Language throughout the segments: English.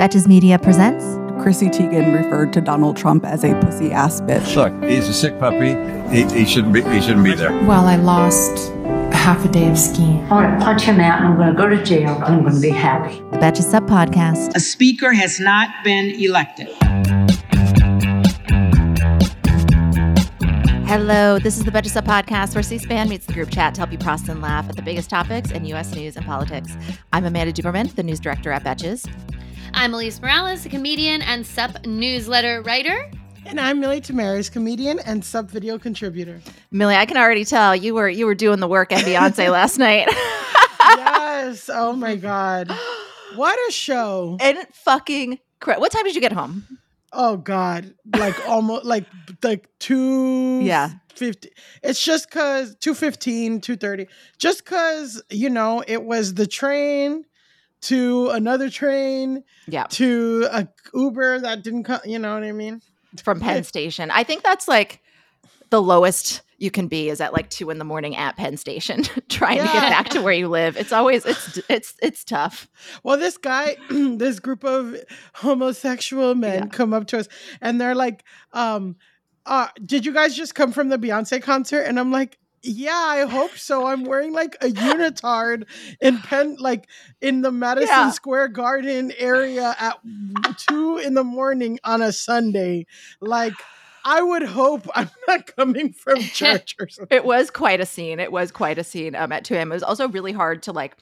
Betches Media presents Chrissy Teigen referred to Donald Trump as a pussy ass bitch. Look, he's a sick puppy. He, he shouldn't be. He shouldn't be there. Well, I lost half a day of skiing. I'm going to punch him out and I'm going to go to jail and I'm going to be happy. the Betches Up podcast. A speaker has not been elected. Hello, this is the Betches Up podcast where C-SPAN meets the group chat to help you process and laugh at the biggest topics in U.S. news and politics. I'm Amanda Duberman, the news director at Betches. I'm Elise Morales, a comedian and SUP newsletter writer. And I'm Millie Tamaris, comedian and SUP video contributor. Millie, I can already tell you were you were doing the work at Beyonce last night. yes. Oh my God. What a show. and fucking cra- what time did you get home? Oh God. Like almost like like two Yeah. fifty. It's just cause 215, 230. Just cause, you know, it was the train to another train Yeah, to a Uber that didn't come, you know what I mean? from Penn Station. I think that's like the lowest you can be is at like two in the morning at Penn Station, trying to get back to where you live. It's always it's it's it's tough. Well, this guy, this group of homosexual men Yeah. come up to us and they're like, um, uh, did you guys just come from the Beyonce concert? And I'm like, yeah, I hope so. I'm wearing like a unitard in Penn, like in the Madison Yeah. Square Garden area at two in the morning on a Sunday. Like, I would hope I'm not coming from church or something. It was quite a scene. It was quite a scene um, at 2 a.m. It was also really hard to like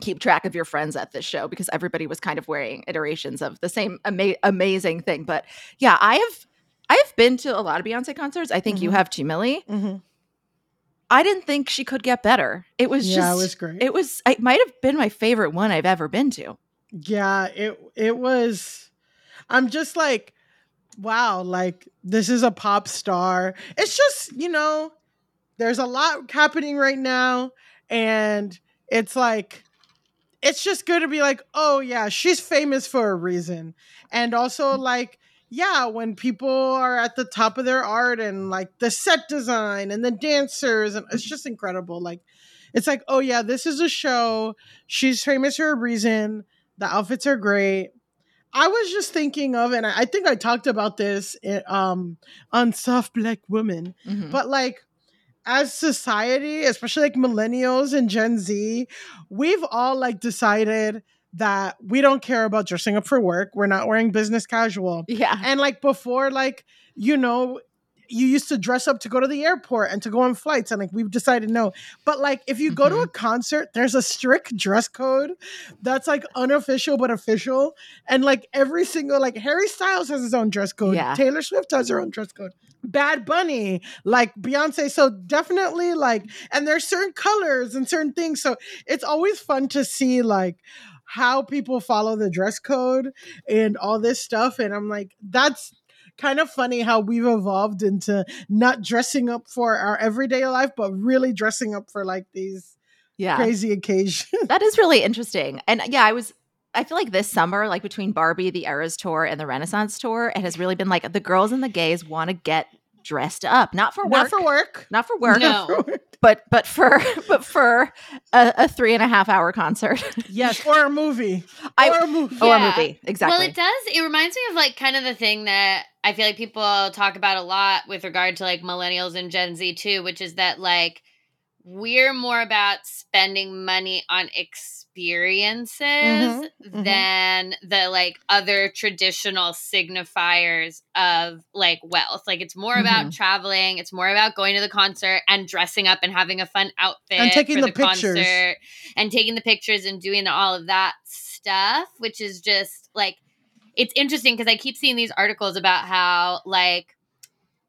keep track of your friends at this show because everybody was kind of wearing iterations of the same ama- amazing thing. But yeah, I have I've been to a lot of Beyonce concerts. I think you Mhm. have too, Millie. Mhm. I didn't think she could get better. It was Yeah, just it was great. It was it might have been my favorite one I've ever been to. Yeah, it it was I'm just like wow, like this is a pop star. It's just, you know, there's a lot happening right now and it's like it's just good to be like, "Oh yeah, she's famous for a reason." And also like yeah, when people are at the top of their art and like the set design and the dancers and it's just incredible. Like it's like, "Oh yeah, this is a show. She's famous for a reason." The outfits are great. I was just thinking of, and I think I talked about this um, on Soft Black Woman, Mhm. but like as society, especially like millennials and Gen Z, we've all like decided that we don't care about dressing up for work. We're not wearing business casual. yeah. And like before, like, you know, you used to dress up to go to the airport and to go on flights. And like we've decided no. But like if you go to mm-hmm. a concert, there's a strict dress code that's like unofficial but official. And like every single like Harry Styles has his own dress code. Yeah. Taylor Swift has her own dress code. Bad Bunny, like Beyonce. So definitely like, and there's certain colors and certain things. So it's always fun to see like how people follow the dress code and all this stuff. And I'm like, that's kind of funny how we've evolved into not dressing up for our everyday life, but really dressing up for like these Yeah. crazy occasions. That is really interesting. And yeah, I was I feel like this summer, like between Barbie, the Eras tour, and the Renaissance tour, it has really been like the girls and the gays want to get dressed up, not for work, not for work. not for work, No. but but for but for a, a three and a half hour concert yes, or a movie. I- or a movie. or a movie. Exactly. Well, it does. It reminds me of like kind of the thing that I feel like people talk about a lot with regard to like millennials and Gen Z too, which is that like we're more about spending money on experiences Mhm, mhm. than the like other traditional signifiers of like wealth. Like it's more about Mm-hmm. traveling, it's more about going to the concert and dressing up and having a fun outfit And taking for the pictures. concert and taking the pictures and doing all of that stuff, which is just like it's interesting because I keep seeing these articles about how like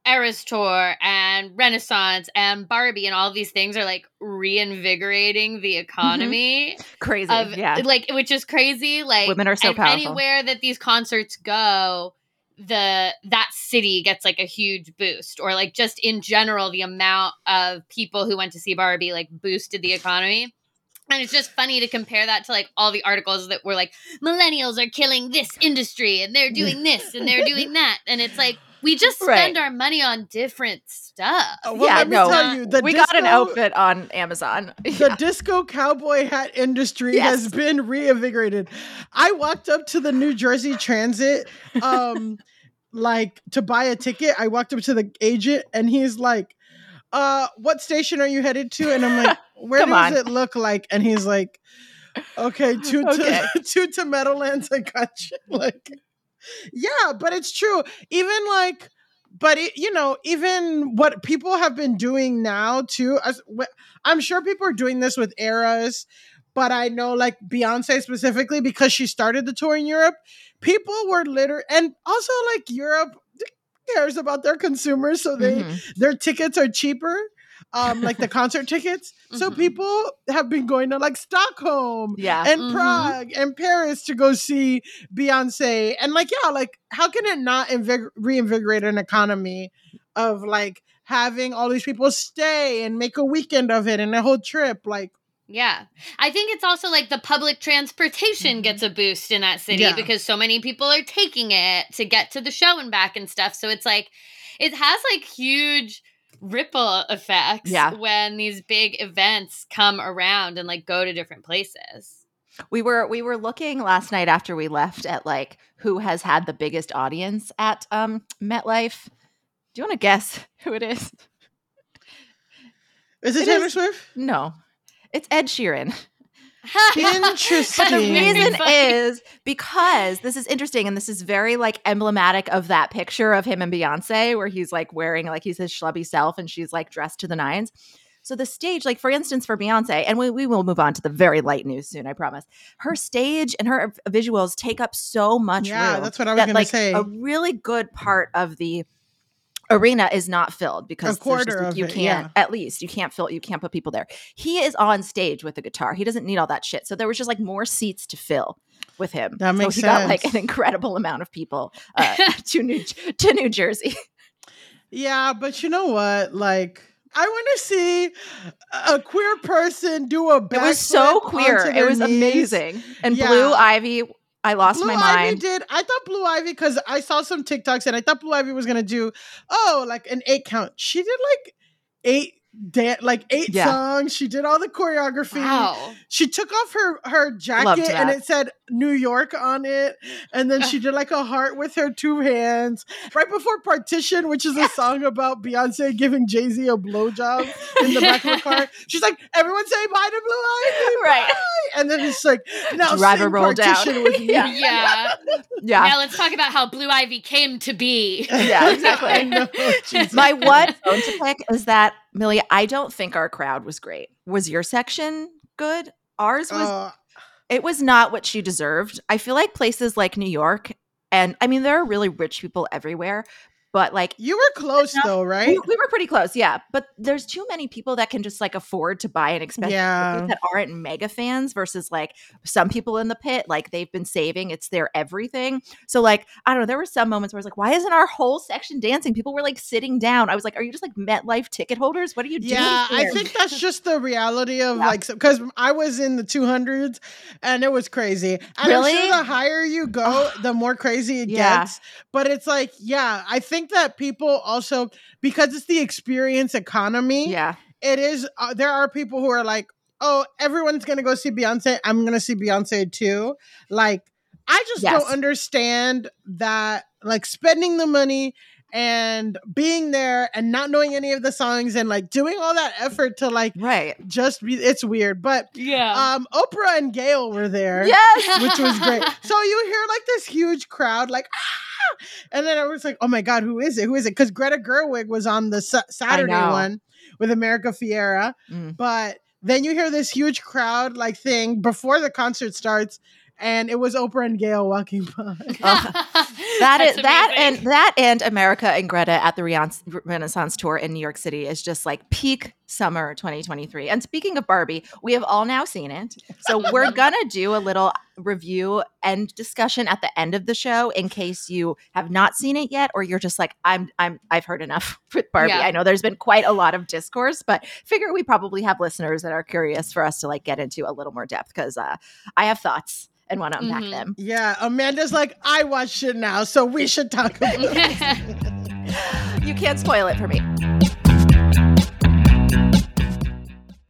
Eras Tour and Renaissance and Barbie and all these things are like reinvigorating the mm-hmm. economy Crazy. of yeah. like which is crazy like Women are so and powerful. anywhere that these concerts go the that city gets like a huge boost or like just in general the amount of people who went to see Barbie like boosted the economy and it's just funny to compare that to like all the articles that were like millennials are killing this industry and they're doing this and they're doing that and it's like we just spend Right. our money on different stuff Uh, well, yeah, let me no. tell you, the we got an outfit on Amazon. the disco cowboy hat industry Yes. has been reinvigorated. I walked up to the New Jersey Transit, um, like to buy a ticket. I walked up to the agent, and he's like, "Uh, what station are you headed to?" And I'm like, "Where does on. it look like?" And he's like, "Okay, two Okay. to two to Meadowlands. I got you." Like, yeah, but it's true. Even like. But it, you know, even what people have been doing now too, as, I'm sure people are doing this with eras, but I know like Beyonce specifically because she started the tour in Europe. People were literally, and also like Europe cares about their consumers, so they Mhm. their tickets are cheaper, um, like the concert tickets. So Mhm. people have been going to like Stockholm Yeah. and Mhm. Prague and Paris to go see Beyonce. And like, yeah, like how can it not invig- reinvigorate an economy of like having all these people stay and make a weekend of it and a whole trip? Like, Yeah. I think it's also like the public transportation gets a boost in that city Yeah. because so many people are taking it to get to the show and back and stuff. So it's like it has like huge ripple effects Yeah. when these big events come around and like go to different places. We were we were looking last night after we left at like who has had the biggest audience at um MetLife. Do you want to guess who it is? is it, It Taylor is- Swift? No. It's Ed Sheeran. Interesting. The reason is because this is interesting and this is very like emblematic of that picture of him and Beyonce where he's like wearing like he's his schlubby self and she's like dressed to the nines. So the stage, like for instance, for Beyonce, and we, we will move on to the very light news soon, I promise. Her stage and her visuals take up so much Yeah, room that's what I was that, gonna like, say. A really good part of the arena is not filled because just, like, you it, can't yeah. at least you can't fill you can't put people there he is on stage with a guitar he doesn't need all that shit so there was just like more seats to fill with him That makes so he got like an incredible amount of people uh, to new to new jersey Yeah, but you know what? Like, I want to see a queer person do a it was so queer it was knees. amazing and Yeah. blue ivy i lost Blue my Ivy mind did. I thought Blue Ivy because I saw some TikToks and I thought Blue Ivy was gonna do oh like an eight count. She did like eight dan- like eight Yeah. songs. She did all the choreography. Wow. She took off her her jacket and it said New York on it, and then she did like a heart with her two hands right before Partition, which is a song about Beyonce giving Jay Z a blowjob in the back of the car. She's like, "Everyone say bye to Blue Ivy," right bye." and then it's like, "Now Driver sing roll down. Partition with me." Yeah. Yeah. yeah Now let's talk about how Blue Ivy came to be. Yeah, exactly. I know. My one bone to pick is that Millie, I don't think our crowd was great. Was your section good? Ours was Uh, it was not what she deserved. I feel like places like New York, and I mean there are really rich people everywhere, but like you were close though, right? we, we were pretty close, yeah. But there's too many people that can just like afford to buy an expensive Yeah. that aren't mega fans versus like some people in the pit, like they've been saving, it's their everything. So like I don't know, there were some moments where I was like, why isn't our whole section dancing? People were like sitting down. I was like, are you just like MetLife ticket holders? What are you doing? Yeah, I think that's just the reality of Yeah. like because I was in the 200s and it was crazy. And I'm Really? sure the higher you go, oh. the more crazy it Yeah. gets. But it's like, yeah, I think that people also because it's the experience economy. yeah. it is. Uh, there are people who are like, oh, everyone's gonna go see Beyonce. I'm gonna see Beyonce too. Like, I just Yes. don't understand that. Like spending the money and being there and not knowing any of the songs and like doing all that effort to like right just be it's weird but Yeah. um oprah and gail were there yes which was great so you hear like this huge crowd like ah! and then i was like oh my god who is it who is it because greta gerwig was on the Sa- saturday one with america ferrera Mm. but then you hear this huge crowd like thing before the concert starts and it was oprah and gail walking by. Oh, that That's that and that and America and Greta at the Renaissance, Renaissance tour in New York City is just like peak summer 2023. And speaking of Barbie, we have all now seen it. So we're gonna do a little review and discussion at the end of the show in case you have not seen it yet or you're just like I'm I'm I've heard enough with Barbie. Yeah. I know there's been quite a lot of discourse, but figure we probably have listeners that are curious for us to like get into a little more depth because uh, I have thoughts and want to unpack Mhm. them. yeah amanda's like i watched it now so we should talk about it You can't spoil it for me.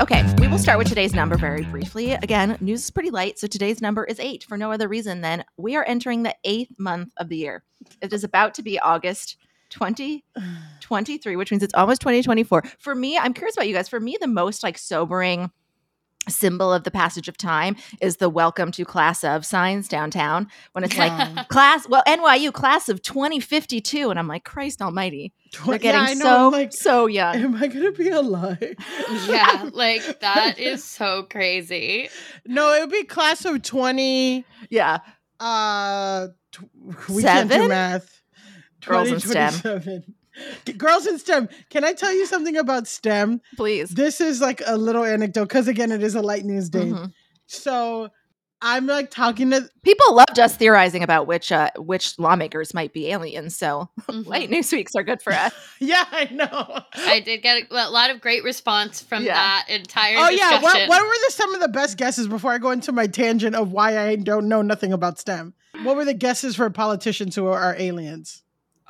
Okay, we will start with today's number very briefly. Again, news is pretty light, so today's number is eight for no other reason than we are entering the eighth month of the year. It is about to be August 2023, which means it's almost 2024. For me, I'm curious about you guys. For me, the most like sobering symbol of the passage of time is the welcome to class of signs downtown when it's like class well NYU class of 2052 and I'm like Christ almighty they're getting yeah, I know, so I'm like, so young am I gonna be alive? yeah, like that is so crazy. No, it would be class of twenty. yeah Uh, tw- we can't do Seven? math. Girls in 2027. G- Girls in STEM. Can I tell you something about STEM? please This is like a little anecdote because again, it is a light news day. Mhm. So I'm like talking to People loved us theorizing about which uh, which lawmakers might be aliens. So Mhm. light news weeks are good for us. yeah, I know. I did get a, a lot of great response from Yeah. that entire Oh yeah, what, what were the, some of the best guesses before I go into my tangent of why I don't know nothing about STEM? What were the guesses for politicians who are aliens?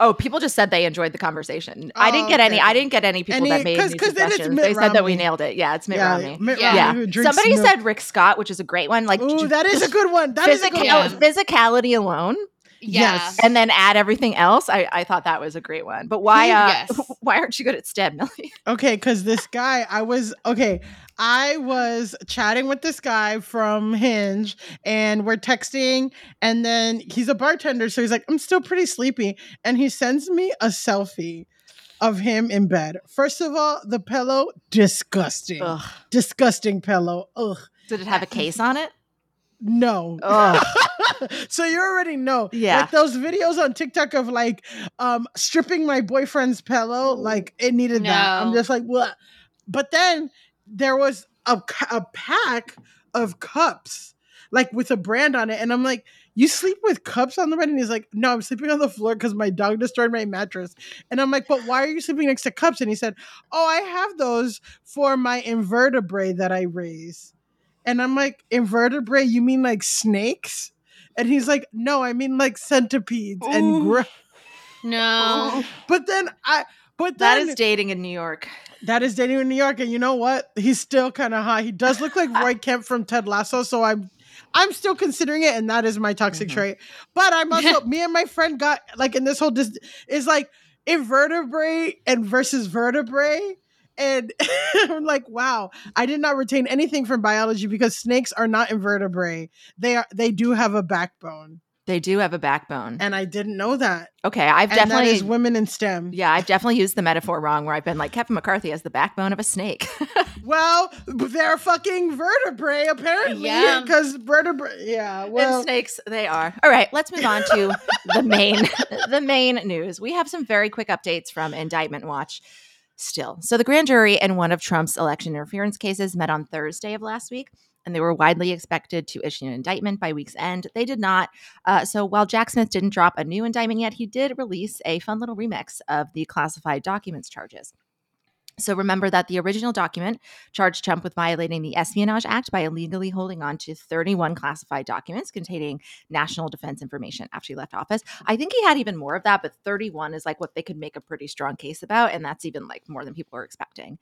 Oh, people just said they enjoyed the conversation. I didn't Oh, get any. I didn't get any people Any- that made 'cause- any 'cause suggestions. They said that we nailed it. Yeah, it's Mitt yeah, Romney. Mitt Yeah. Romney Yeah. Somebody milk. said Rick Scott, which is a great one. Like "Ooh, that is a good one. That is a good one." physicality alone, yeah. Yes. and then add everything else. I, I thought that was a great one. But why? Uh, Yes. why aren't you good at STEM, Millie? Okay, because this guy, I was okay. I was chatting with this guy from Hinge, and we're texting, and then he's a bartender, so he's like, "I'm still pretty sleepy," and he sends me a selfie of him in bed. First of all, the pillow, disgusting, Ugh. disgusting pillow. Ugh, Did it have a case on it? No. So you already know. Yeah. Like those videos on TikTok of like um stripping my boyfriend's pillow, like it needed that. I'm just like, what? But then there was a, a pack of cups, like with a brand on it. And I'm like, you sleep with cups on the bed? And he's like, no, I'm sleeping on the floor because my dog destroyed my mattress. And I'm like, but why are you sleeping next to cups? And he said, oh, I have those for my invertebrate that I raise. And I'm like, invertebrate? You mean like snakes? And he's like, no, I mean like centipedes and Ooh. gra- No. but then I But That then is dating in New York. that is dating in New York, and you know what? He's still kind of hot. He does look like Roy Kent from Ted Lasso, so I'm I'm still considering it, and that is my toxic Mhm. trait. But I'm also me and my friend got like in this whole dis is like invertebrate and versus vertebrae. And I'm like, wow, I did not retain anything from biology because snakes are not invertebrate. They are they do have a backbone. They do have a backbone. And I didn't know that. okay, I've And definitely is women in STEM. Yeah, I've definitely used the metaphor wrong where I've been like Kevin McCarthy has the backbone of a snake. Well, they're fucking vertebrae apparently. Yeah. Because vertebrae. Yeah. Well, and snakes they are. All right, let's move on to the main the main news. We have some very quick updates from Indictment Watch. Still, so the grand jury in one of Trump's election interference cases met on Thursday of last week, and they were widely expected to issue an indictment by week's end. They did not. Uh, so while Jack Smith didn't drop a new indictment yet, he did release a fun little remix of the classified documents charges. So remember that the original document charged Trump with violating the Espionage Act by illegally holding on to 31 classified documents containing national defense information after he left office. I think he had even more of that, but 31 is like what they could make a pretty strong case about. And that's even like more than people were expecting.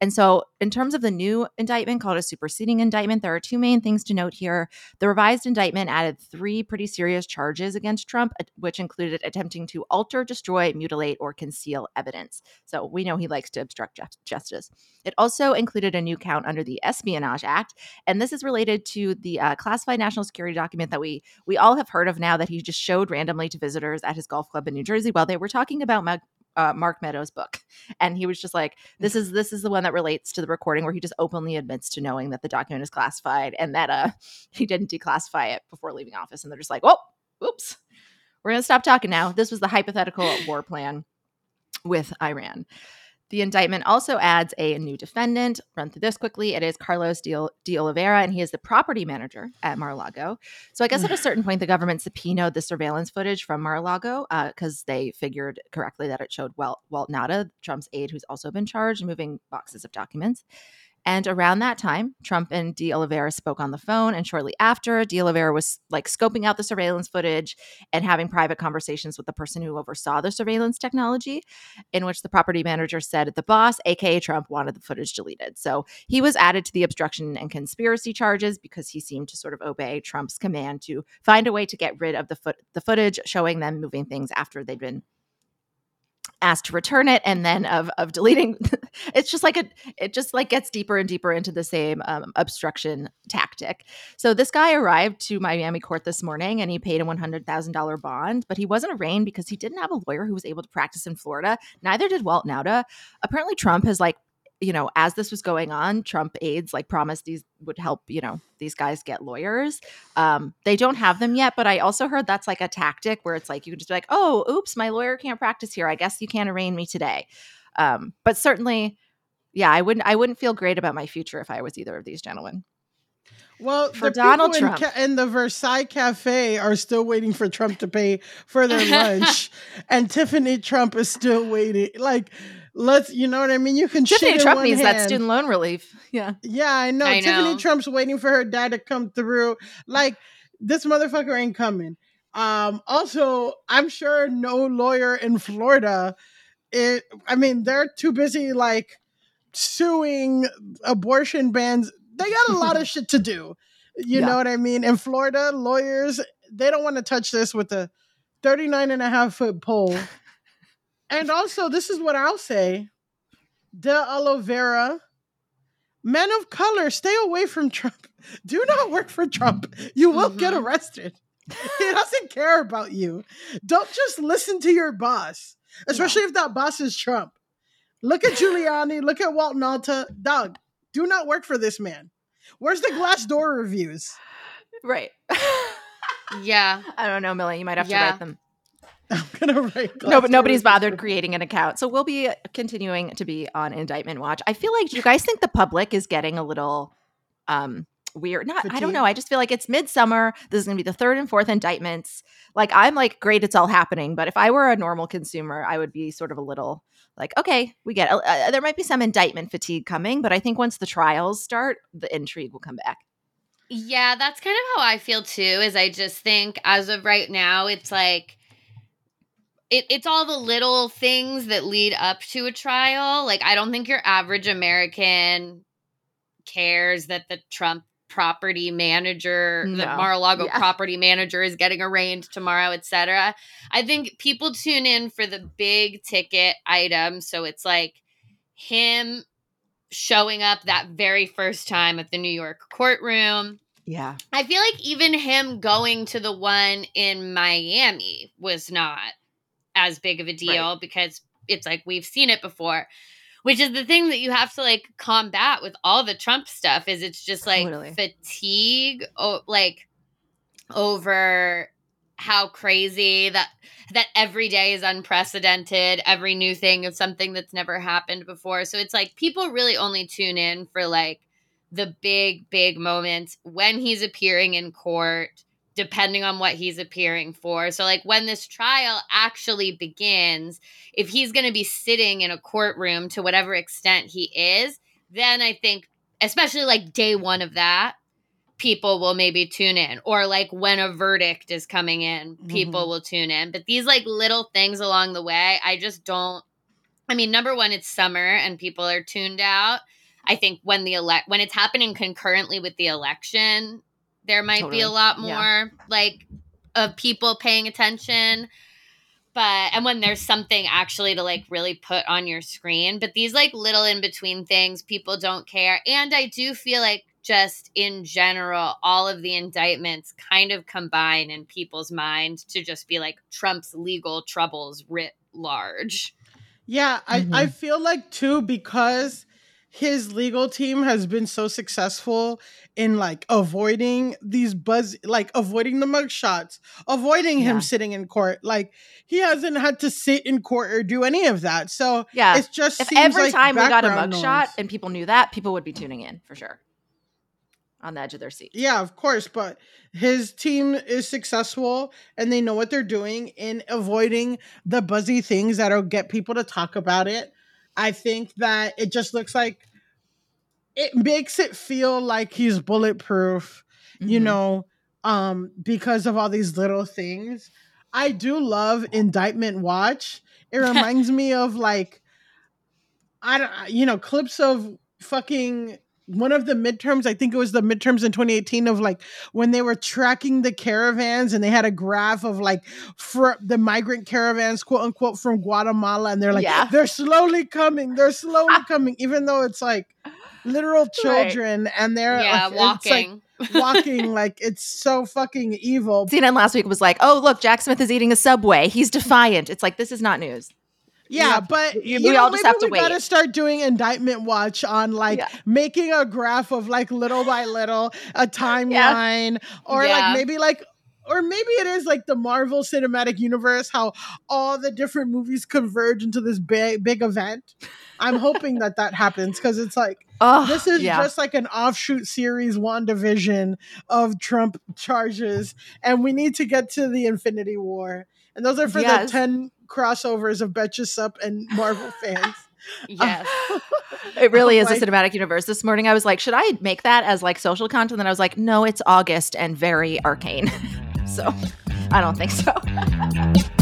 And so, in terms of the new indictment called a superseding indictment, there are two main things to note here. The revised indictment added three pretty serious charges against Trump, which included attempting to alter, destroy, mutilate, or conceal evidence. So we know he likes to obstruct justice. It also included a new count under the Espionage Act, and this is related to the uh, classified national security document that we we all have heard of now that he just showed randomly to visitors at his golf club in New Jersey while they were talking about Mag- uh, Mark Meadows' book, and he was just like, "This is this is the one that relates to the recording where he just openly admits to knowing that the document is classified and that uh he didn't declassify it before leaving office." And they're just like, "Oh, oops, we're gonna stop talking now." This was the hypothetical war plan with Iran. The indictment also adds a new defendant. Run through this quickly. It is Carlos de, Oliveira, and he is the property manager at Mar-a-Lago. So I guess at a certain point, the government subpoenaed the surveillance footage from Mar-a-Lago uh, because they figured correctly that it showed Walt, Walt Nauta, Trump's aide, who's also been charged, moving boxes of documents. And around that time, Trump and De Oliveira spoke on the phone. And shortly after, De Oliveira was like scoping out the surveillance footage and having private conversations with the person who oversaw the surveillance technology, in which the property manager said the boss, aka Trump, wanted the footage deleted. So he was added to the obstruction and conspiracy charges because he seemed to sort of obey Trump's command to find a way to get rid of the foot the footage showing them moving things after they'd been asked to return it and then of of deleting it's just like a it just like gets deeper and deeper into the same um, obstruction tactic. So this guy arrived to miami court this morning and he paid a $100000 bond but he wasn't arraigned because he didn't have a lawyer who was able to practice in florida. Neither did walt nauta. Apparently trump has like you know as this was going on trump aides like promised these would help you know these guys get lawyers. Um, they don't have them yet but i also heard that's like a tactic where it's like you can just be like oh oops my lawyer can't practice here. I guess you can't arraign me today. Um, but certainly yeah i wouldn't i wouldn't feel great about my future if i was either of these gentlemen Well, For the Donald people in, Trump. ca- in the Versailles Cafe are still waiting for Trump to pay for their lunch, and Tiffany Trump is still waiting. Like, let's, you know what I mean? You can tiffany trump needs that student loan relief yeah Yeah, I know. I Tiffany know. Trump's waiting for her dad to come through. Like, this motherfucker ain't coming. Um, also, I'm sure no lawyer in Florida. It, I mean, they're too busy like suing abortion bans. They got a lot of shit to do. You Yeah. know what I mean? In Florida, lawyers, they don't want to touch this with a 39 and a half foot pole. and also, this is what I'll say. De Oliveira, men of color, stay away from Trump. Do not work for Trump. You will get Mhm. arrested. he doesn't care about you. Don't just listen to your boss, especially if that boss is Trump. Look at Giuliani. Look at Walt Nauta. Dog, do not work for this man. Where's the glass door reviews? right Yeah. i don't know millie you might have to write them I'm gonna write. no, but nobody's bothered creating an account. So we'll be continuing to be on indictment watch. I feel like you guys think the public is getting a little um weird. Not I don't know. I just feel like it's midsummer. This is gonna be the third and fourth indictments. Like I'm like, great, it's all happening. But if I were a normal consumer, I would be sort of a little like, okay, we get uh, uh, there might be some indictment fatigue coming, but I think once the trials start, the intrigue will come back. Yeah, that's kind of how I feel too. Is I just think as of right now, it's like it, it's all the little things that lead up to a trial. Like, I don't think your average American cares that the Trump property manager, the Mar-a-Lago Yeah. property manager is getting arraigned tomorrow, etc. I think people tune in for the big ticket item, So it's like him showing up that very first time at the New York courtroom. Yeah. I feel like even him going to the one in Miami was not as big of a deal because it's like we've seen it before. Which is the thing that you have to like combat with all the Trump stuff is it's just like Totally. fatigue like over how crazy that that every day is unprecedented every new thing is something that's never happened before so it's like people really only tune in for like the big big moments when he's appearing in court depending on what he's appearing for. So like when this trial actually begins if he's going to be sitting in a courtroom to whatever extent he is then i think especially like day 1 of that people will maybe tune in. Or like when a verdict is coming in people mm-hmm. will tune in. But these like little things along the way i just don't i mean number one it's summer and people are tuned out. I think when the elect when it's happening concurrently with the election there might be a lot more Yeah. like of people paying attention but and when there's something actually to like really put on your screen but these like little in between things people don't care and i do feel like just in general all of the indictments kind of combine in people's mind to just be like trump's legal troubles writ large Yeah, I, Mm-hmm. I feel like too because his legal team has been so successful in like avoiding these buzz like avoiding the mug shots, avoiding him sitting in court. Like he hasn't had to sit in court or do any of that. So Yeah. it's just If every like time we got a mugshot and people knew that, people would be tuning in for sure. On the edge of their seat. Yeah, of course, but his team is successful and they know what they're doing in avoiding the buzzy things that'll get people to talk about it. I think that it just looks like it makes it feel like he's bulletproof, you Mhm. know, um because of all these little things. I do love indictment watch. It reminds me of like I don't you know clips of fucking one of the midterms i think it was the midterms in 2018 of like when they were tracking the caravans and they had a graph of like for the migrant caravans quote unquote from guatemala and they're like Yeah. they're slowly coming they're slowly coming even though it's like literal children and they're yeah like, it's like walking walking like it's so fucking evil CNN last week was like, "Oh, look, Jack Smith is eating a Subway. He's defiant." It's like this is not news. Yeah, have- but we- you we know, all just have to we gotta start doing indictment watch on like Yeah. making a graph of like little by little a timeline, or Yeah. like maybe like. Or maybe it is like the Marvel Cinematic Universe, how all the different movies converge into this big, big event. I'm hoping that that happens because it's like Oh, this is yeah. just like an offshoot series, WandaVision of Trump charges, and we need to get to the Infinity War. And those are for Yes. the 10 crossovers of Betches Up and Marvel fans. yes It really Oh is a cinematic universe. This morning I was like, should I make that as like social content? And I was like, no, it's August and very arcane. so I don't think so.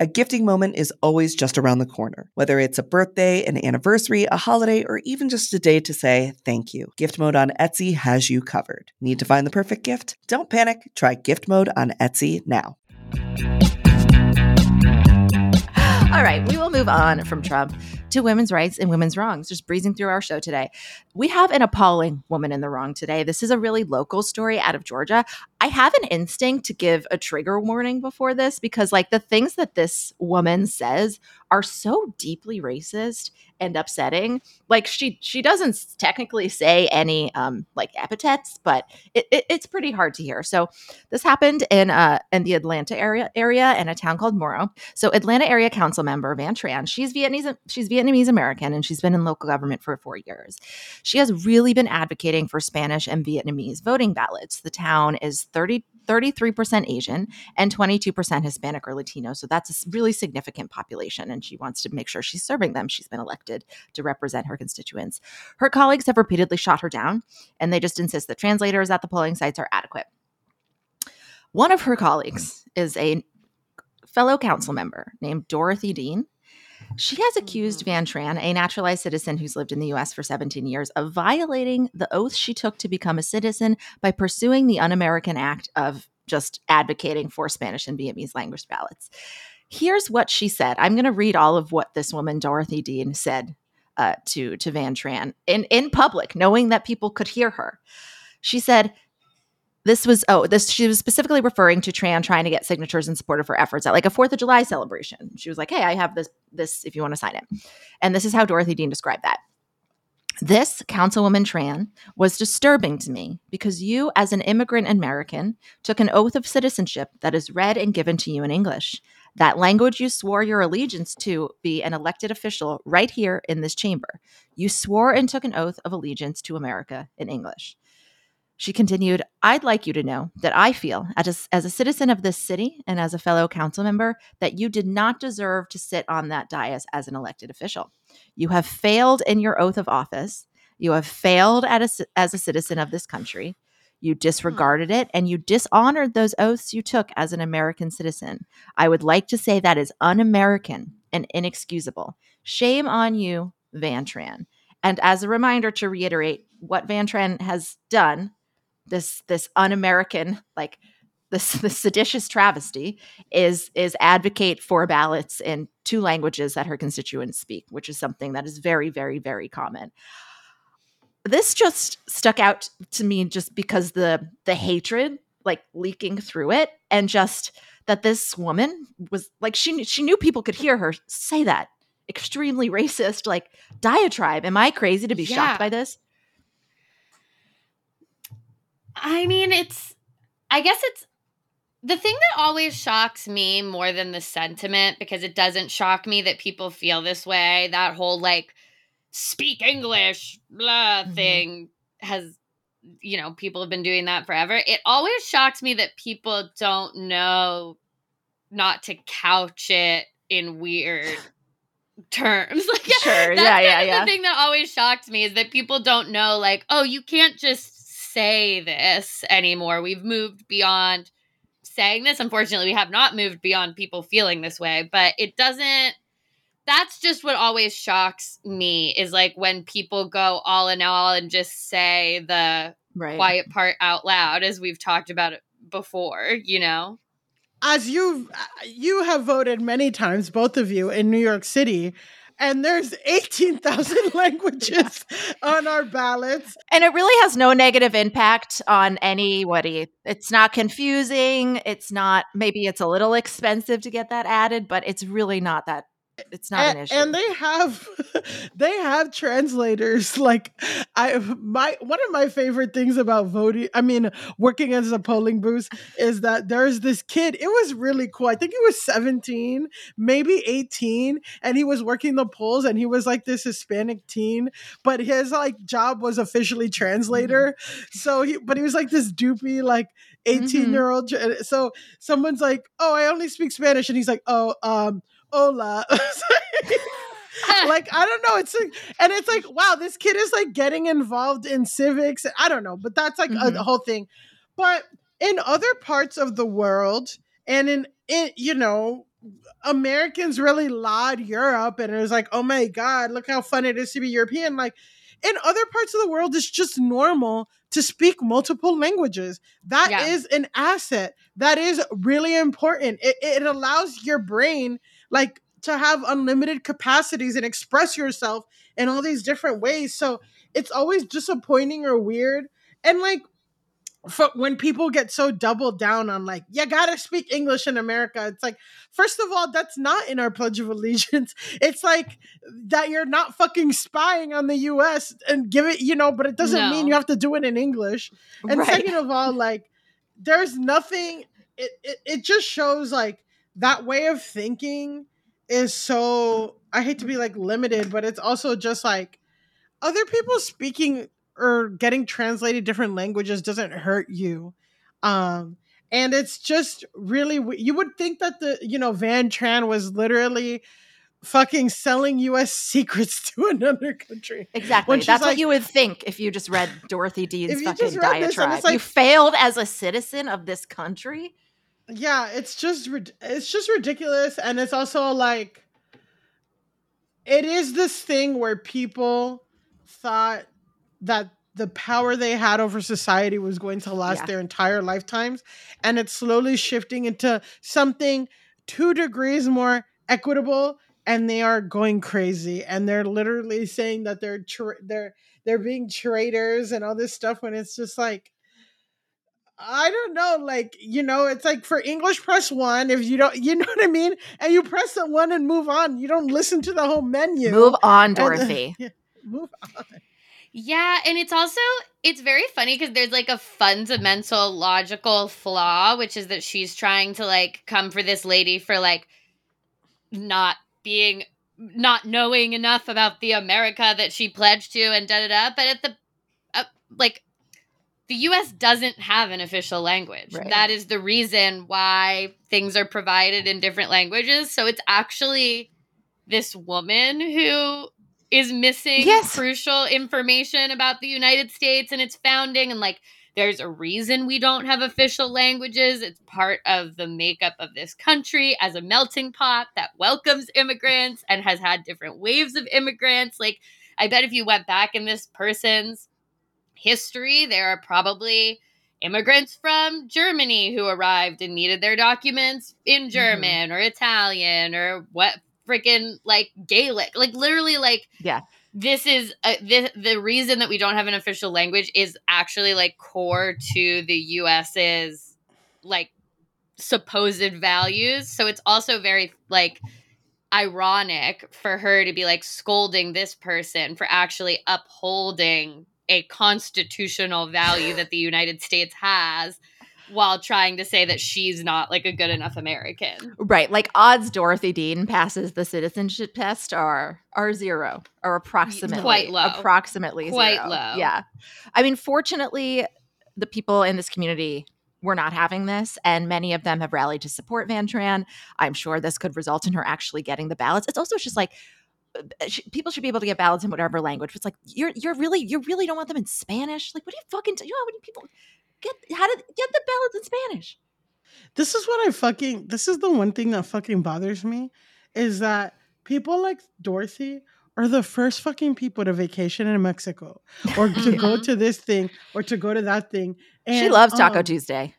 A gifting moment is always just around the corner, whether it's a birthday, an anniversary, a holiday, or even just a day to say thank you. Gift mode on Etsy has you covered. Need to find the perfect gift? Don't panic. Try gift mode on Etsy now. All right, we will move on from Trump to women's rights and women's wrongs, just breezing through our show today. We have an appalling woman in the wrong today. This is a really local story out of Georgia. I have an instinct to give a trigger warning before this because, like, the things that this woman says are so deeply racist and upsetting. Like, she she doesn't technically say any um like epithets, but it, it, it's pretty hard to hear. So, this happened in uh in the Atlanta area area in a town called Morrow. So, Atlanta area council member Van Tran, she's Vietnamese she's Vietnamese American and she's been in local government for four years. She has really been advocating for Spanish and Vietnamese voting ballots. The town is 30, 33% Asian and 22% Hispanic or Latino. So that's a really significant population. And she wants to make sure she's serving them. She's been elected to represent her constituents. Her colleagues have repeatedly shot her down, and they just insist that translators at the polling sites are adequate. One of her colleagues is a fellow council member named Dorothy Dean. She has accused Van Tran, a naturalized citizen who's lived in the US for 17 years, of violating the oath she took to become a citizen by pursuing the un American act of just advocating for Spanish and Vietnamese language ballots. Here's what she said. I'm going to read all of what this woman, Dorothy Dean, said uh, to, to Van Tran in, in public, knowing that people could hear her. She said, this was oh this she was specifically referring to Tran trying to get signatures in support of her efforts at like a Fourth of July celebration. She was like, "Hey, I have this this if you want to sign it," and this is how Dorothy Dean described that. This Councilwoman Tran was disturbing to me because you, as an immigrant American, took an oath of citizenship that is read and given to you in English. That language you swore your allegiance to be an elected official right here in this chamber. You swore and took an oath of allegiance to America in English. She continued, I'd like you to know that I feel, as a, as a citizen of this city and as a fellow council member, that you did not deserve to sit on that dais as an elected official. You have failed in your oath of office. You have failed a, as a citizen of this country. You hmm. disregarded it and you dishonored those oaths you took as an American citizen. I would like to say that is un American and inexcusable. Shame on you, Van Tran. And as a reminder to reiterate what Van Tran has done this this un-American like this the seditious travesty is is advocate for ballots in two languages that her constituents speak, which is something that is very very very common. This just stuck out to me just because the the hatred like leaking through it and just that this woman was like she she knew people could hear her say that extremely racist like diatribe. Am I crazy to be yeah. shocked by this? I mean, it's, I guess it's the thing that always shocks me more than the sentiment, because it doesn't shock me that people feel this way. That whole like speak English blah mm-hmm. thing has, you know, people have been doing that forever. It always shocks me that people don't know not to couch it in weird terms. Like, sure, yeah, yeah, yeah. The thing that always shocked me is that people don't know, like, oh, you can't just say this anymore. We've moved beyond saying this. Unfortunately, we have not moved beyond people feeling this way, but it doesn't that's just what always shocks me is like when people go all in all and just say the right. quiet part out loud as we've talked about it before, you know. As you uh, you have voted many times both of you in New York City and there's 18,000 languages on our ballots. And it really has no negative impact on anybody. It's not confusing. It's not, maybe it's a little expensive to get that added, but it's really not that it's not and, an issue. And they have they have translators. Like I my one of my favorite things about voting, I mean, working as a polling booth is that there's this kid. It was really cool. I think he was 17, maybe 18, and he was working the polls and he was like this Hispanic teen, but his like job was officially translator. Mm-hmm. So he but he was like this doopy like 18 mm-hmm. year old. So someone's like, "Oh, I only speak Spanish." And he's like, "Oh, um hola. like I don't know. It's like, and it's like, wow, this kid is like getting involved in civics. I don't know, but that's like mm-hmm. a, whole thing. But in other parts of the world, and in in you know, Americans really laud Europe, and it was like, oh my god, look how fun it is to be European. Like in other parts of the world, it's just normal to speak multiple languages. That yeah. is an asset. That is really important. It, it allows your brain like to have unlimited capacities and express yourself in all these different ways. So it's always disappointing or weird. And like for when people get so doubled down on like you gotta speak english in america it's like first of all that's not in our pledge of allegiance it's like that you're not fucking spying on the us and give it you know but it doesn't mean you have to do it in english and Right. second of all like there's nothing it, it it just shows like that way of thinking is so i hate to be like limited but it's also just like other people speaking or getting translated different languages doesn't hurt you um and it's just really you would think that the you know van tran was literally fucking selling us secrets to another country Exactly. That's like- what you would think if you just read Dorothy Dean's fucking read this diatribe. like- you failed as a citizen of this country. Yeah it's just it's just ridiculous and it's also like it is this thing where people thought that the power they had over society was going to last Yeah. their entire lifetimes and it's slowly shifting into something 2 degrees more equitable and they are going crazy and they're literally saying that they're tra- they're they're being traitors and all this stuff when it's just like I don't know, like you know, it's like for English, press one if you don't, you know what I mean, and you press the one and move on. You don't listen to the whole menu. Move on, And- Dorothy. yeah, move on. Yeah, and it's also it's very funny because there's like a fundamental logical flaw, which is that she's trying to like come for this lady for like not being not knowing enough about the America that she pledged to and da da da. But at the uh, like the U.S. doesn't have an official language. Right. That is the reason why things are provided in different languages. So it's actually this woman who is missing Yes. crucial information about the United States and its founding and like there's a reason we don't have official languages. It's part of the makeup of this country as a melting pot that welcomes immigrants and has had different waves of immigrants. Like, I bet if you went back in this person's history, there are probably immigrants from Germany who arrived and needed their documents in German or Italian or what freaking like Gaelic. Like, literally, like, Yeah. this is uh, the the reason that we don't have an official language is actually like core to the US's like supposed values. So it's also very like ironic for her to be like scolding this person for actually upholding a constitutional value that the United States has while trying to say that she's not like a good enough American. Right. Like odds Dorothy Dean passes the citizenship test are are zero or approximately Quite low. Approximately Quite zero. low. Yeah. I mean, fortunately, the people in this community were not having this, and many of them have rallied to support Van Tran. I'm sure this could result in her actually getting the ballots. It's also just like people should be able to get ballots in whatever language. It's like you're you're really you really don't want them in Spanish. Like, what do you fucking do? You know how many people get how to get the ballots in Spanish? This is what I fucking. This is the one thing that fucking bothers me, is that people like Dorothy are the first fucking people to vacation in Mexico or to go to this thing or to go to that thing. she loves Taco um, Tuesday.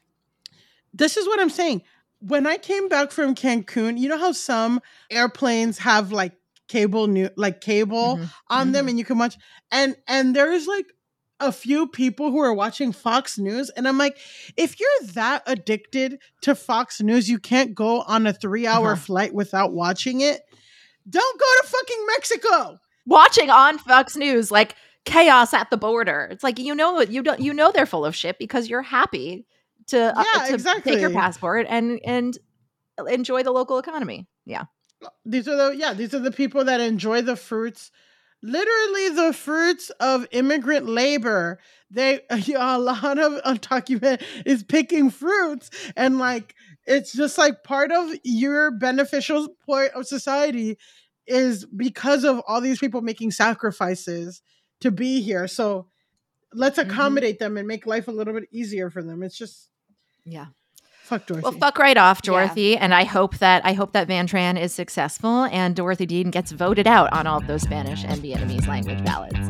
this is what I'm saying. When I came back from Cancun, you know how some airplanes have like cable new like cable Mhm. on them and you can watch and and there's like a few people who are watching Fox News and I'm like if you're that addicted to Fox News you can't go on a 3-hour Uh-huh. flight without watching it. Don't go to fucking Mexico. watching on Fox News like chaos at the border. It's like you know you don't you know they're full of shit because you're happy to, uh, Yeah, to take your passport and and enjoy the local economy. Yeah. These are the yeah, these are the people that enjoy the fruits, literally the fruits of immigrant labor. They a lot of undocumented is picking fruits, and like it's just like part of your beneficial point of society is because of all these people making sacrifices to be here. So let's Mhm. accommodate them and make life a little bit easier for them. It's just Yeah. Fuck Dorothy. Well, fuck right off, Yeah. Dorothy. And I hope that I hope that Van Tran is successful and Dorothy Dean gets voted out on all of those Spanish and Vietnamese language ballots.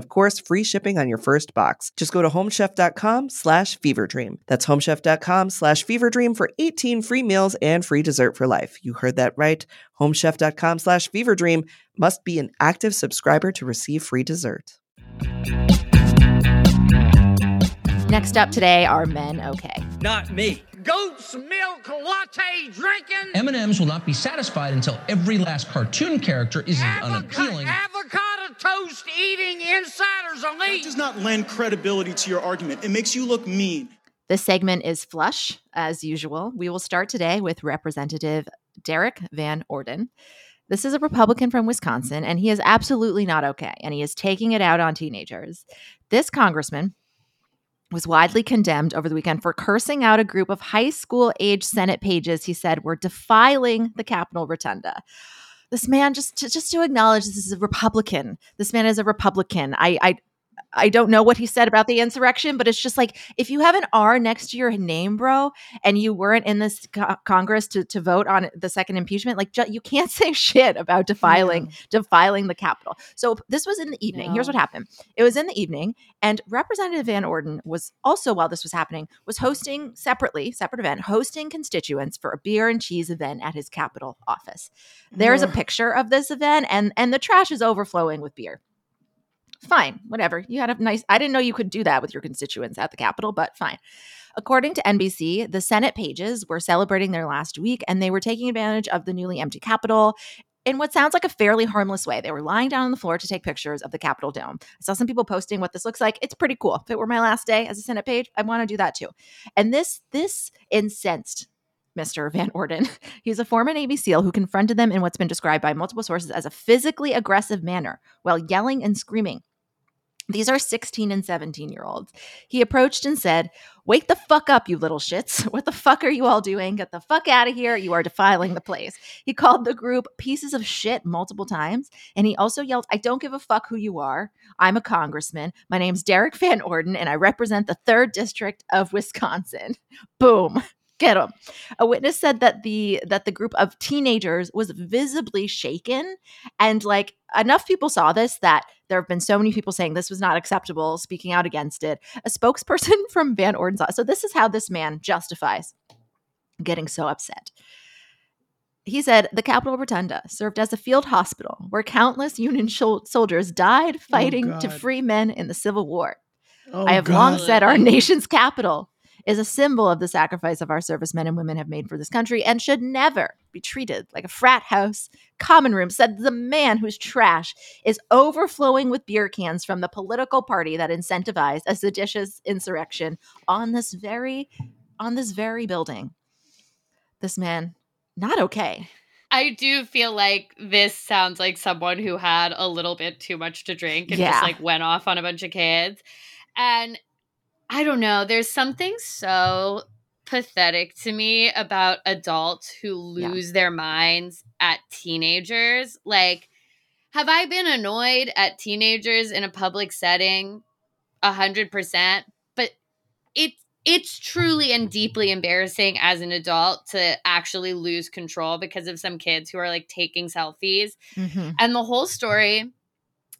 of course free shipping on your first box. Just go to homechef.com slash feverdream. That's homechef.com slash feverdream for 18 free meals and free dessert for life. You heard that right. Homechef.com slash feverdream must be an active subscriber to receive free dessert. Next up today are men okay. Not me. Goat's milk latte drinking. M&Ms will not be satisfied until every last cartoon character is as unappealing. Avocado toast eating insiders elite. That does not lend credibility to your argument. It makes you look mean. This segment is flush, as usual. We will start today with Representative Derrick Van Orden. This is a Republican from Wisconsin, and he is absolutely not okay, and he is taking it out on teenagers. This congressman was widely condemned over the weekend for cursing out a group of high school age Senate pages he said were defiling the Capitol Rotunda. This man, just to, just to acknowledge this is a Republican. This man is a Republican. I, I I don't know what he said about the insurrection, but it's just like if you have an R next to your name, bro, and you weren't in this co- Congress to, to vote on the second impeachment, like ju- you can't say shit about defiling yeah. defiling the Capitol. So this was in the evening. No. Here's what happened. It was in the evening, and Representative Van Orden was also while this was happening was hosting separately, separate event, hosting constituents for a beer and cheese event at his Capitol office. There's a picture of this event, and and the trash is overflowing with beer fine, whatever. You had a nice, I didn't know you could do that with your constituents at the Capitol, but fine. According to NBC, the Senate pages were celebrating their last week and they were taking advantage of the newly empty Capitol in what sounds like a fairly harmless way. They were lying down on the floor to take pictures of the Capitol Dome. I saw some people posting what this looks like. It's pretty cool. If it were my last day as a Senate page, I want to do that too. And this this incensed Mr. Van Orden. He's a former Navy SEAL who confronted them in what's been described by multiple sources as a physically aggressive manner while yelling and screaming. These are 16 and 17 year olds. He approached and said, Wake the fuck up, you little shits. What the fuck are you all doing? Get the fuck out of here. You are defiling the place. He called the group pieces of shit multiple times. And he also yelled, I don't give a fuck who you are. I'm a congressman. My name's Derrick Van Orden, and I represent the third district of Wisconsin. Boom get them. A witness said that the that the group of teenagers was visibly shaken, and like enough people saw this that there have been so many people saying this was not acceptable, speaking out against it. A spokesperson from Van Orden's so this is how this man justifies getting so upset. He said the Capitol Rotunda served as a field hospital where countless Union soldiers died oh, fighting oh to free men in the Civil War. Oh, I have God. long said our nation's capital is a symbol of the sacrifice of our servicemen and women have made for this country and should never be treated like a frat house common room, said the man whose trash is overflowing with beer cans from the political party that incentivized a seditious insurrection on this very on this very building. This man, not okay. I do feel like this sounds like someone who had a little bit too much to drink and yeah. just like went off on a bunch of kids. And I don't know. There's something so pathetic to me about adults who lose yeah. their minds at teenagers. Like, have I been annoyed at teenagers in a public setting? A hundred percent. But it's it's truly and deeply embarrassing as an adult to actually lose control because of some kids who are like taking selfies. Mm-hmm. And the whole story,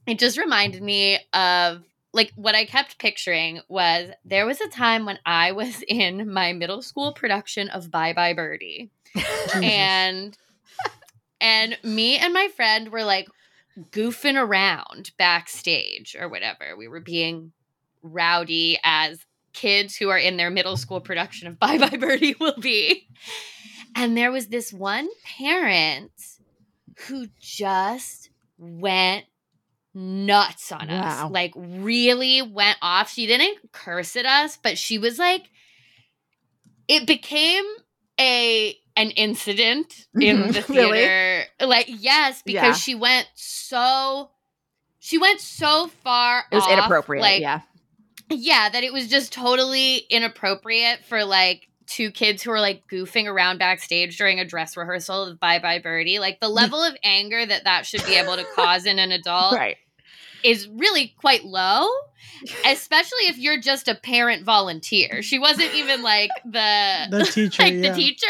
it just reminded me of like what I kept picturing was there was a time when I was in my middle school production of Bye Bye Birdie. and and me and my friend were like goofing around backstage or whatever. We were being rowdy as kids who are in their middle school production of Bye Bye Birdie will be. And there was this one parent who just went nuts on Wow. us. Like really went off. She didn't curse at us, but she was like it became a an incident in Mhm. the Really? theater. Like yes, because Yeah. she went so she went so far It was off, inappropriate. Like yeah. yeah, that it was just totally inappropriate for like two kids who were like goofing around backstage during a dress rehearsal of Bye Bye Birdie. Like the level of anger that that should be able to cause in an adult Right. is really quite low, especially if you're just a parent volunteer. She wasn't even like the The teacher, like yeah. the teacher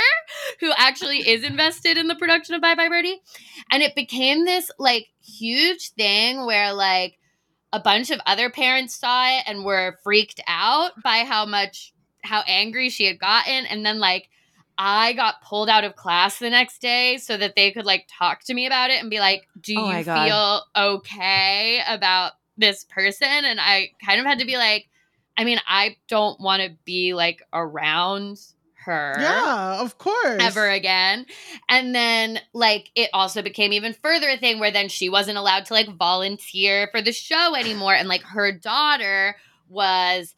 who actually is invested in the production of Bye Bye Birdie. And it became this like huge thing where like a bunch of other parents saw it and were freaked out by how much how angry she had gotten and then like I got pulled out of class the next day so that they could like talk to me about it and be like, "Do Oh you God. feel okay about this person?" And I kind of had to be like, I mean, I don't want to be like around her Yeah, of course. ever again. And then like it also became even further a thing where then she wasn't allowed to like volunteer for the show anymore. And like her daughter was,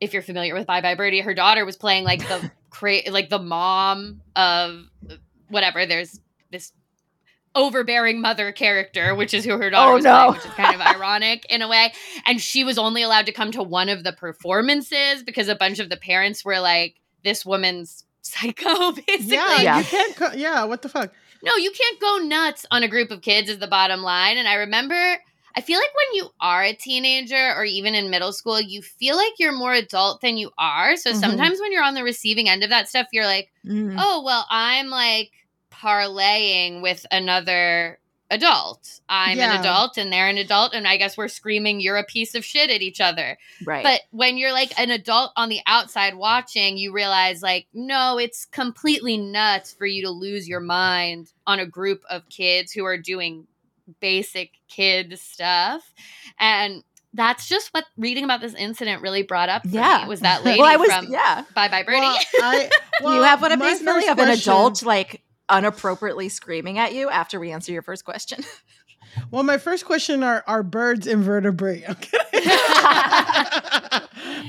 if you're familiar with Bye Bye Birdie, her daughter was playing like the cra- like the mom of whatever. There's this overbearing mother character, which is who her daughter Oh, was no. playing, which is kind of ironic in a way. And she was only allowed to come to one of the performances because a bunch of the parents were like, "This woman's psycho." Basically, Yeah, Yeah. you can't. Co- yeah, what the fuck? no, you can't go nuts on a group of kids. Is the bottom line. And I remember. I feel like when you are a teenager or even in middle school, you feel like you're more adult than you are. So Mhm. sometimes when you're on the receiving end of that stuff, you're like, Mhm. oh well i'm like parlaying with another adult i'm Yeah. an adult and they're an adult and i guess we're screaming you're a piece of shit at each other Right. but when you're like an adult on the outside watching you realize like no it's completely nuts for you to lose your mind on a group of kids who are doing basic kid stuff and that's just what reading about this incident really brought up for Yeah. me was that lady well, I was from yeah. Bye Bye Birdie. Well, I, you have one of my these, Millie, first of an adult like unappropriately screaming at you after we answer your first question. Well, my first question are are birds invertebrate? Okay.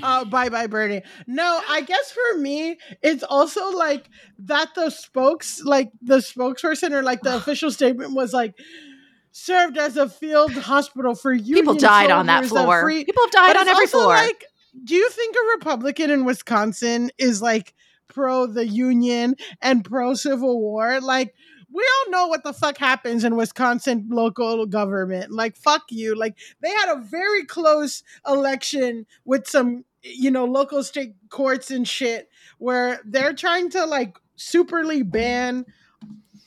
uh, bye bye birdie. No, I guess for me, it's also like that the spokes like the spokesperson or like the official statement was like served as a field hospital for you. People died on that floor. People have died on every floor. Like, do you think a Republican in Wisconsin is like pro the union and pro Civil War? Like, we all know what the fuck happens in Wisconsin local government. Like, fuck you. Like, they had a very close election with some, you know, local state courts and shit where they're trying to like superly ban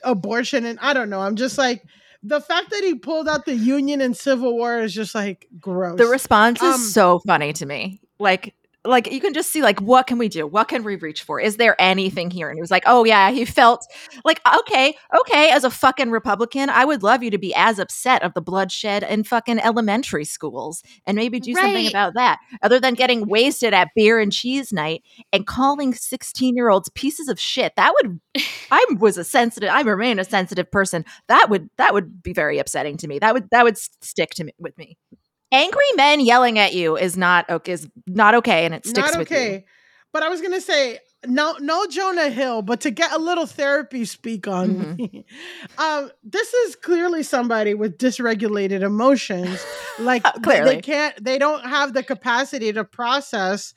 abortion. And I don't know. I'm just like, the fact that he pulled out the union and Civil War is just like gross. The response is Um, so funny to me. Like, like you can just see like what can we do? What can we reach for? Is there anything here? And he was like, "Oh yeah, he felt like okay, okay, as a fucking Republican, I would love you to be as upset of the bloodshed in fucking elementary schools and maybe do something about that other than getting wasted at beer and cheese night and calling 16-year-olds pieces of shit. That would I was a sensitive I remain a sensitive person. That would that would be very upsetting to me. That would that would stick to me with me angry men yelling at you is not okay is not okay and it sticks not with okay. you But I was gonna say no, no Jonah Hill, but to get a little therapy speak on Mm-hmm. me, um, this is clearly somebody with dysregulated emotions. Like Clearly. they can't, they don't have the capacity to process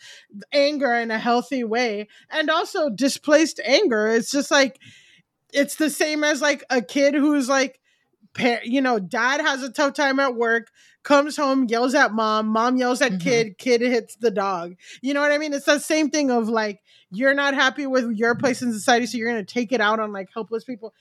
anger in a healthy way, and also displaced anger. It's just like it's the same as like a kid who's like, you know, dad has a tough time at work, comes home, yells at mom, mom yells at mm-hmm. kid, kid hits the dog. You know what I mean? It's the same thing of like, you're not happy with your place in society, so you're going to take it out on like helpless people.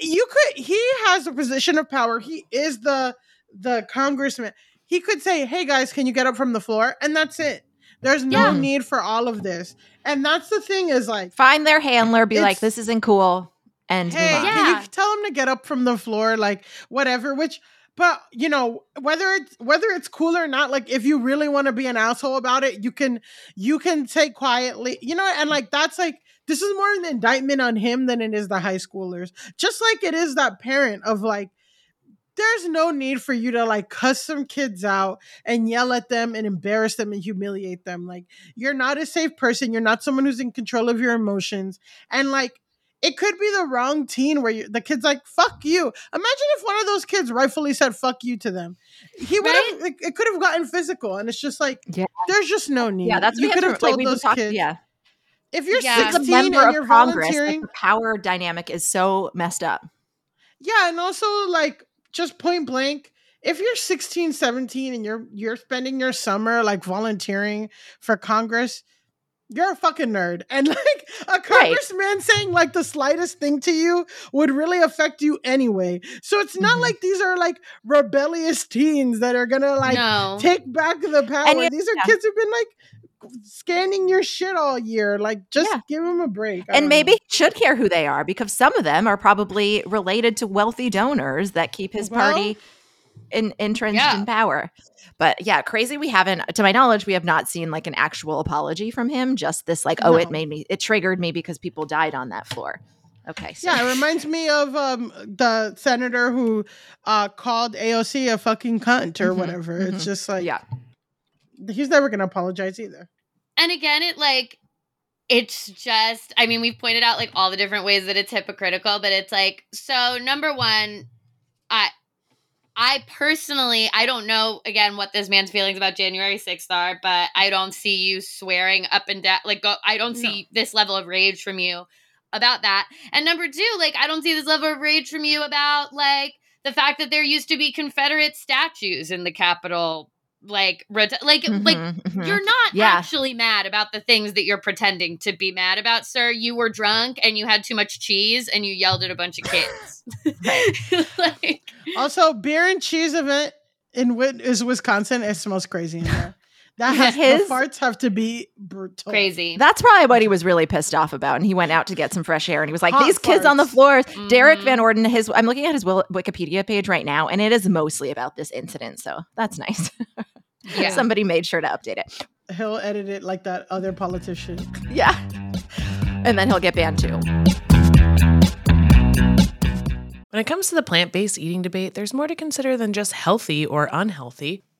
You could, he has a position of power. He is the, the congressman. He could say, hey guys, can you get up from the floor? And that's it. There's no Yeah. need for all of this. And that's the thing is like, find their handler be like this isn't cool and hey, move on. can you tell him to get up from the floor? Like, whatever, which but you know whether it's whether it's cool or not like if you really want to be an asshole about it you can you can say quietly you know and like that's like this is more an indictment on him than it is the high schoolers. Just like it is that parent of like there's no need for you to like cuss some kids out and yell at them and embarrass them and humiliate them. Like you're not a safe person. You're not someone who's in control of your emotions. And like it could be the wrong teen where you, the kid's like fuck you imagine if one of those kids rightfully said fuck you to them he would have it, it could have gotten physical and it's just like Yeah. there's just no need Yeah, that's you could have to- like, told we've those talking- kids yeah. if you're Yeah. As a 16 member and you're Congress, like, volunteering the power dynamic is so messed up. Yeah, and also like just point blank, if you're 16, 17 and you're you're spending your summer like volunteering for Congress, you're a fucking nerd. And like a congressman saying like the slightest thing to you would really affect you anyway. So it's not mm-hmm. like these are like rebellious teens that are gonna like No. take back the power. And these are yeah. kids who've been like scanning your shit all year. Like just give them a break. I and maybe know. he should care who they are because some of them are probably related to wealthy donors that keep his party in entrenched in power. But yeah, crazy. We haven't, to my knowledge, we have not seen like an actual apology from him. Just this, like, oh, it made me, it triggered me because people died on that floor. Okay, so Yeah, it reminds me of um, the senator who uh, called AOC a fucking cunt or Mhm, whatever. It's mhm. just like, yeah, he's never gonna apologize either. and again it like it's just i mean we've pointed out like all the different ways that it's hypocritical but it's like so number one i i personally i don't know again what this man's feelings about january 6th are but i don't see you swearing up and down like go, i don't see this level of rage from you about that. And number two like i don't see this level of rage from you about like the fact that there used to be confederate statues in the capitol like like like Mhm, mhm. you're not Yeah. actually mad about the things that you're pretending to be mad about, sir. You were drunk and you had too much cheese and you yelled at a bunch of kids. like, Also, beer and cheese event in is Wisconsin. It smells crazy in there. That has His- the farts have to be brutal. crazy. That's probably what he was really pissed off about. And he went out to get some fresh air and he was like, Hot These kids on the farts. floors. Mm-hmm. Derrick Van Orden, his I'm looking at his Wikipedia page right now, and it is mostly about this incident. So that's nice. Yeah. Somebody made sure to update it. He'll edit it like that other politician. Yeah. And then he'll get banned too. When it comes to the plant based eating debate, there's more to consider than just healthy or unhealthy.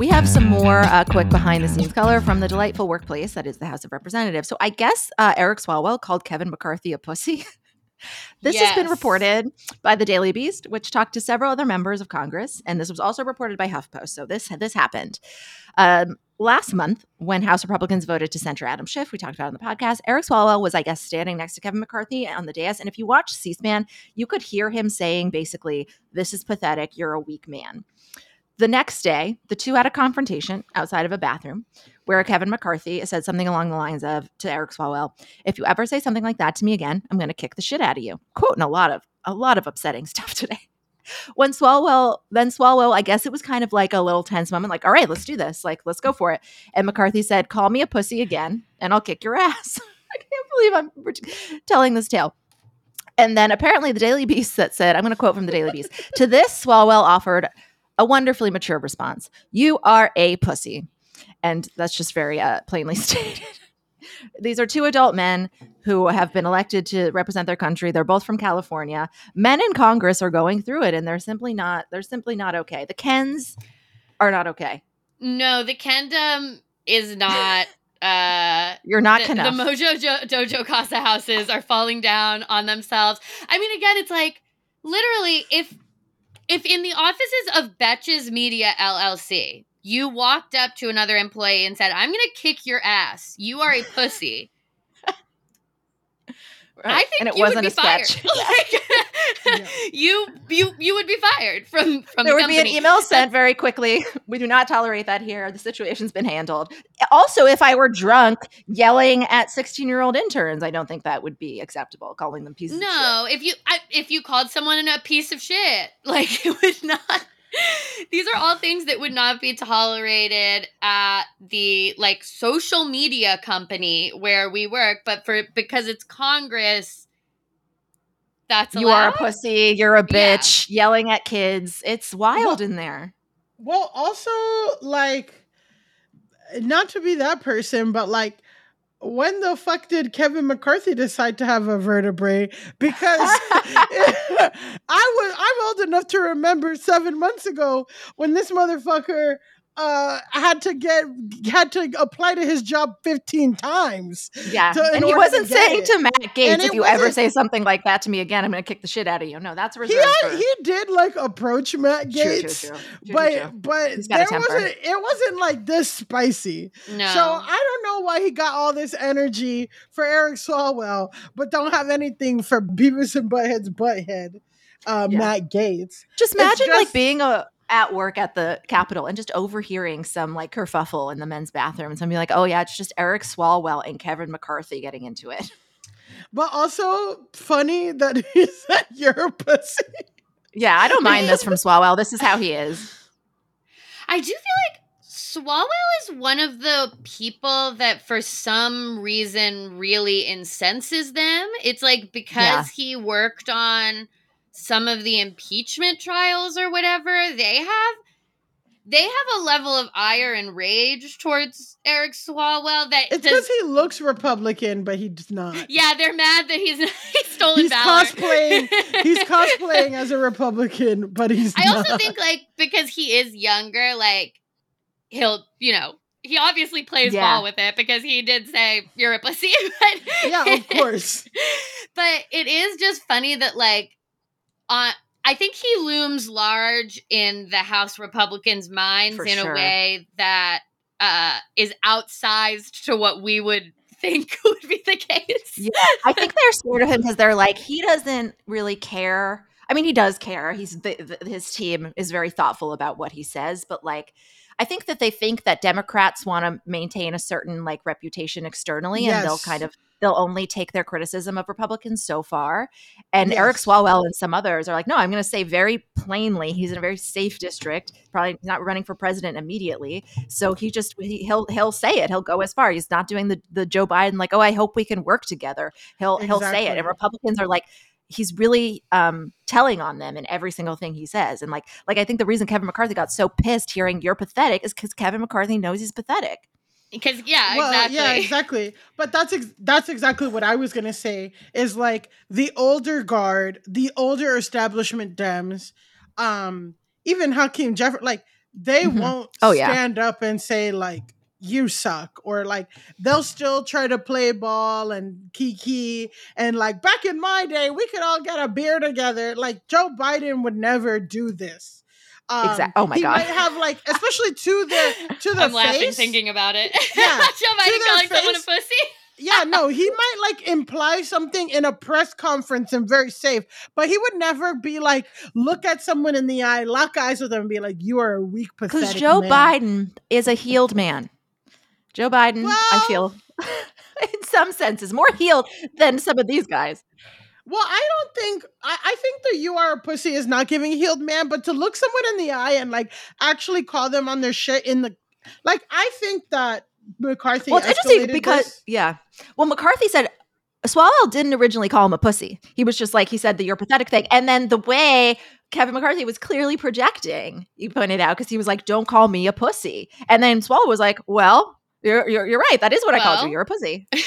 We have some more uh, quick behind the scenes color from the delightful workplace that is the House of Representatives. So I guess uh, Eric Swalwell called Kevin McCarthy a pussy. this has been reported by the Daily Beast, which talked to several other members of Congress, and this was also reported by HuffPost. So this this happened um, last month when House Republicans voted to censure Adam Schiff. We talked about it on the podcast. Eric Swalwell was, I guess, standing next to Kevin McCarthy on the dais, and if you watch C-SPAN, you could hear him saying basically, "This is pathetic. You're a weak man." The next day, the two had a confrontation outside of a bathroom where Kevin McCarthy said something along the lines of to Eric Swalwell, if you ever say something like that to me again, I'm going to kick the shit out of you. Quoting a lot of a lot of upsetting stuff today. When Swalwell, then Swalwell, I guess it was kind of like a little tense moment, like, all right, let's do this. Like, let's go for it. And McCarthy said, call me a pussy again and I'll kick your ass. I can't believe I'm telling this tale. And then apparently the Daily Beast that said, I'm going to quote from the Daily Beast. to this, Swalwell offered a wonderfully mature response. You are a pussy. And that's just very uh, plainly stated. These are two adult men who have been elected to represent their country. They're both from California. Men in Congress are going through it and they're simply not they're simply not okay. The Kens are not okay. No, the Kendom is not. Uh, You're not the, the Mojo jo- Dojo Casa houses are falling down on themselves. I mean, again, it's like literally if if in the offices of Betches Media LLC, you walked up to another employee and said, "I'm going to kick your ass. You are a pussy." I think and it wasn't a sketch. like, you you you would be fired from from there the would be an email sent very quickly. We do not tolerate that here. The situation's been handled. Also, if I were drunk yelling at 16 year old interns, I don't think that would be acceptable, calling them pieces of shit. No, if you I, if you called someone a piece of shit, like it would not. These are all things that would not be tolerated at the like social media company where we work, but for because it's Congress, that's You are a pussy. You're a Yeah. bitch. Yelling at kids. It's wild in there. Well, also like not to be that person, but like when the fuck did Kevin McCarthy decide to have a vertebrae? Because I was I'm old enough to remember seven months ago when this motherfucker uh had to get had to apply to his job 15 times. Yeah. to- and he wasn't to saying it. to Matt Gaetz, And if you ever say something like that to me again, I'm going to kick the shit out of you. No, that's he reserved. had, for- he did like approach Matt true, Gaetz, true. True, but true, but a there wasn't it wasn't like this spicy. No. So I don't know why he got all this energy for Eric Swalwell, but don't have anything for Beavis and Butthead's butthead, uh, Yeah. Matt Gaetz. Just imagine like being a at work at the Capitol and just overhearing some like kerfuffle in the men's bathrooms and be like, oh yeah, it's just Eric Swalwell and Kevin McCarthy getting into it. But also funny that he said you're pussy. Yeah, I don't mind this from Swalwell. This is how he is. I do feel like Swalwell is one of the people that for some reason really incenses them. It's like because Yeah. he worked on some of the impeachment trials or whatever, they have they have a level of ire and rage towards Eric Swalwell that It's because he looks Republican, but he's not. yeah, they're mad that he's he's stolen He's valor. cosplaying. He's cosplaying as a Republican, but he's. I also think like because he is younger, like he'll you know he obviously plays Yeah. ball with it because he did say you're a pussy. But Yeah, of course. but it is just funny that like on. I think he looms large in the House Republicans' minds For in sure. a way that uh, is outsized to what we would think would be the case. Yeah, I think they're scared of him because they're like he doesn't really care. I mean, he does care. He's the, the, his team is very thoughtful about what he says, but like, I think that they think that Democrats want to maintain a certain like reputation externally, and they'll kind of they'll only take their criticism of Republicans so far. And Eric Yes. Swalwell and some others are like, no, I'm going to say very plainly, he's in a very safe district, probably not running for president immediately. So he just he, he'll he'll say it. He'll go as far. He's not doing the the Joe Biden like, oh, I hope we can work together. He'll he'll say it. And Republicans are like. He's really um, telling on them in every single thing he says, and like, like I think the reason Kevin McCarthy got so pissed hearing you're pathetic is because Kevin McCarthy knows he's pathetic. Because yeah, well, exactly. yeah, exactly. But that's ex- that's exactly what I was gonna say. Is like the older guard, the older establishment Dems, um, even Hakeem Jeffrey, like they Mhm. won't Oh, yeah. stand up and say like you suck or like they'll still try to play ball and kiki and like back in my day we could all get a beer together like joe biden would never do this um, Exact- oh my he God. might have like especially to the to the I'm laughing thinking about it. Yeah, Joe Biden their calling someone a face. pussy. yeah, no, he might like imply something in a press conference and very safe, but he would never be like, look at someone in the eye, lock eyes with them, and be like, you are a weak, pathetic. Because Joe man." Biden is a healed man. Joe Biden, I feel, in some senses, more healed than some of these guys. Well, I don't think I, I think the you are a pussy is not giving a healed man, but to look someone in the eye and like actually call them on their shit in the like, I think that McCarthy. Well, it's interesting because this. yeah. Well, McCarthy said Swalwell didn't originally call him a pussy. He was just like he said the you're pathetic thing, and then the way Kevin McCarthy was clearly projecting, he pointed out because he was like, "Don't call me a pussy," and then Swalwell was like, "Well." You're, you're, you're right. That is what I called you. You're a pussy.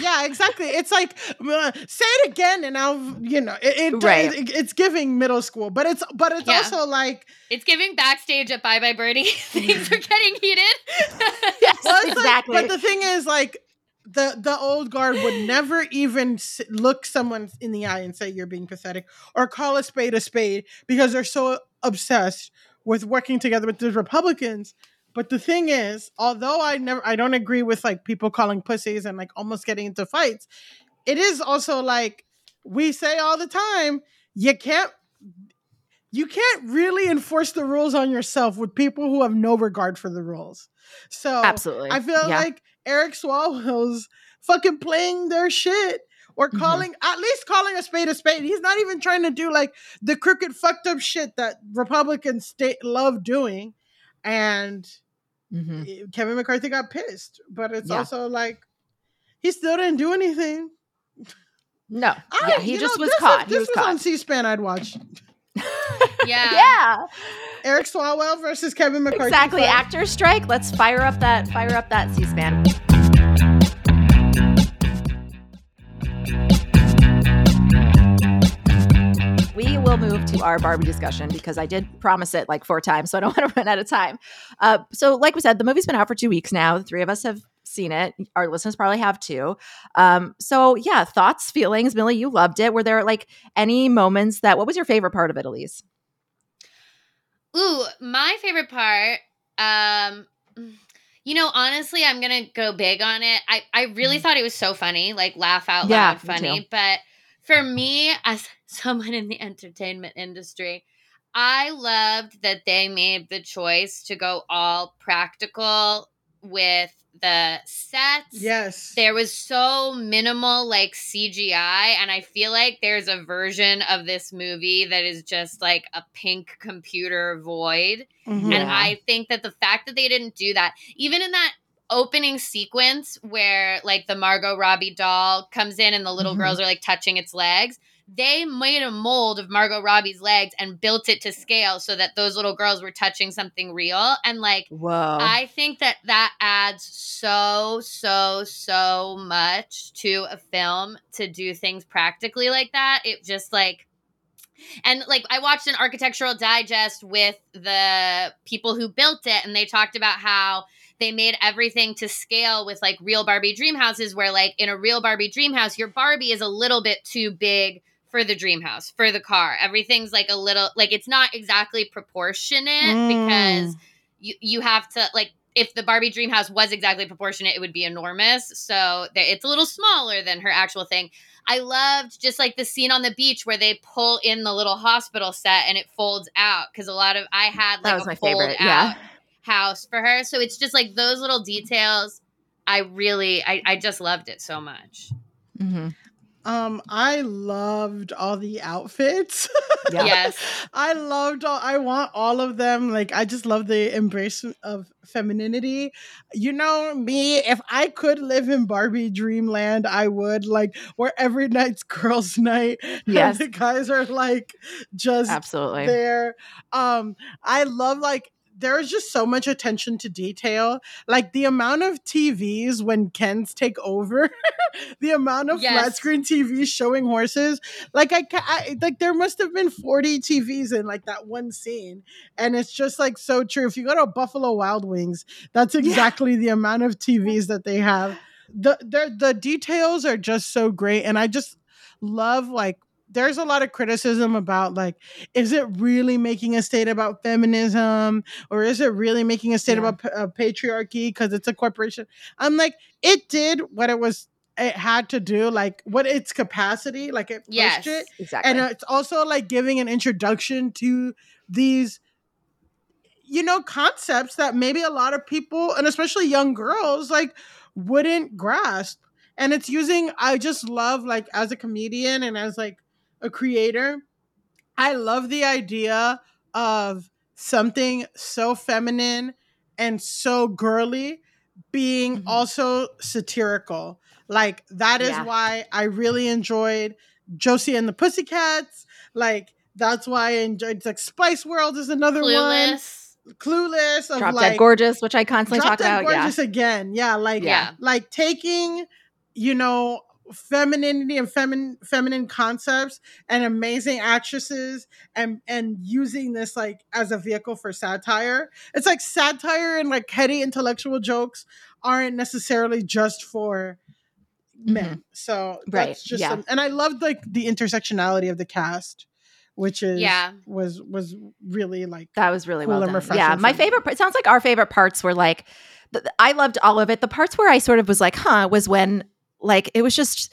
Yeah, exactly. It's like uh, say it again, and I'll you know it, it, Right. it- it's giving middle school, but it's but it's Yeah. also like It's giving backstage at Bye Bye Birdie. Things are getting heated. yes, well, it's like- exactly. but the thing is, like the the old guard would never even look someone in the eye and say you're being pathetic or call a spade a spade because they're so obsessed with working together with the Republicans. But the thing is, although I never I don't agree with like people calling pussies and like almost getting into fights, it is also like we say all the time, you can't you can't really enforce the rules on yourself with people who have no regard for the rules. So Absolutely. I feel Yeah. like Eric Swalwell's fucking playing their shit or Mm-hmm. calling at least calling a spade a spade. He's not even trying to do like the crooked fucked up shit that Republicans state love doing. And Mhm. eh, Kevin McCarthy got pissed, but it's Yeah. also like he still didn't do anything. No. I- yeah, he just know, was this caught. If he this was was caught. on C-SPAN, I'd watch yeah. yeah. Eric Swalwell versus Kevin McCarthy. Exactly. fight. Actor strike. Let's fire up that fire up that C-SPAN. Will move to our Barbie discussion because I did promise it like four times, so I don't want to run out of time. Uh, so, like we said, the movie's been out for two weeks now. The three of us have seen it. Our listeners probably have too. Um, so, yeah, thoughts, feelings. Millie, you loved it. Were there like any moments that? What was your favorite part of it, Elise? Ooh, my favorite part. Um, you know, honestly, I'm gonna go big on it. I I really thought it was so funny, like laugh out Mm. Yeah, loud funny. But for me, as someone in the entertainment industry, I loved that they made the choice to go all practical with the sets. Yes. There was so minimal like CGI, and I feel like there's a version of this movie that is just like a pink computer void. Mhm. And I think that the fact that they didn't do that, even in that opening sequence where like the Margot Robbie doll comes in and the little Mhm. girls are like touching its legs, they made a mold of Margot Robbie's legs and built it to scale so that those little girls were touching something real. And like, Whoa. I think that that adds so, so, so much to a film to do things practically like that. It just like, and like I watched an architectural digest with the people who built it, and they talked about how they made everything to scale with like real Barbie dream houses, where like in a real Barbie dream house, your Barbie is a little bit too big for the dream house, for the car. Everything's like a little, like it's not exactly proportionate Mm. because you, you have to like if the Barbie dream house was exactly proportionate, it would be enormous. So it's a little smaller than her actual thing. I loved just like the scene on the beach where they pull in the little hospital set and it folds out because a lot of I had That like was a my fold favorite, out yeah. house for her. So it's just like those little details. I really, I, I just loved it so much. Mm-hmm. Um, I loved all the outfits. Yeah. Yes. I loved all I want all of them. Like I just love the embrace of femininity. You know me, if I could live in Barbie dreamland, I would like where every night's girls' night. and Yes. the guys are like just Absolutely. there. Um, I love like there is just so much attention to detail. Like the amount of TVs when Kens take over, the amount of flat screen TVs showing horses. Like I, I like there must have been 40 TVs in like that one scene. And it's just like so true. If you go to Buffalo Wild Wings, that's exactly the amount of TVs that they have. The the the details are just so great. And I just love like there's a lot of criticism about like is it really making a state about feminism or is it really making a state Yeah. about uh, patriarchy because it's a corporation i'm like it did what it was it had to do like what its capacity like it pushed Yes. it Exactly. and it's also like giving an introduction to these you know concepts that maybe a lot of people and especially young girls like wouldn't grasp and it's using i just love like as a comedian and as like a creator i love the idea of something so feminine and so girly being Mhm. also satirical like that is Yeah. why i really enjoyed josie and the pussycats like that's why i enjoyed It's like spice world is another one Clueless. Clueless, of Drop like Dead Gorgeous, which I constantly Drop talk Dead about. Yeah. Gorgeous again. Yeah, like Yeah. like taking, you know, femininity and feminine feminine concepts and amazing actresses and and using this like as a vehicle for satire. It's like satire and like heady intellectual jokes aren't necessarily just for men. So Mm-hmm. Right, that's just yeah. some- and I loved like the intersectionality of the cast, which is Yeah. was was really like That was really cool well and done. refreshing Yeah, my favorite. It sounds like our favorite parts were like, I loved all of it. The parts where I sort of was like, huh, was when like it was just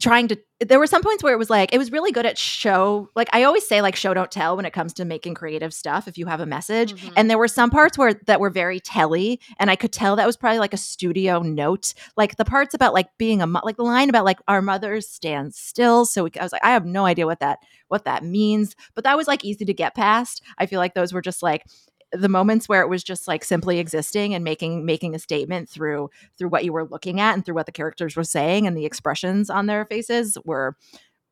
trying to. There were some points where it was like it was really good at show. Like I always say, like show don't tell when it comes to making creative stuff. If you have a message, Mm-hmm. and there were some parts where that were very telly, and I could tell that was probably like a studio note. Like the parts about like being a mo- like the line about like our mothers stand still. So we, I was like, I have no idea what that what that means, but that was like easy to get past. I feel like those were just like the moments where it was just like simply existing and making making a statement through through what you were looking at and through what the characters were saying and the expressions on their faces were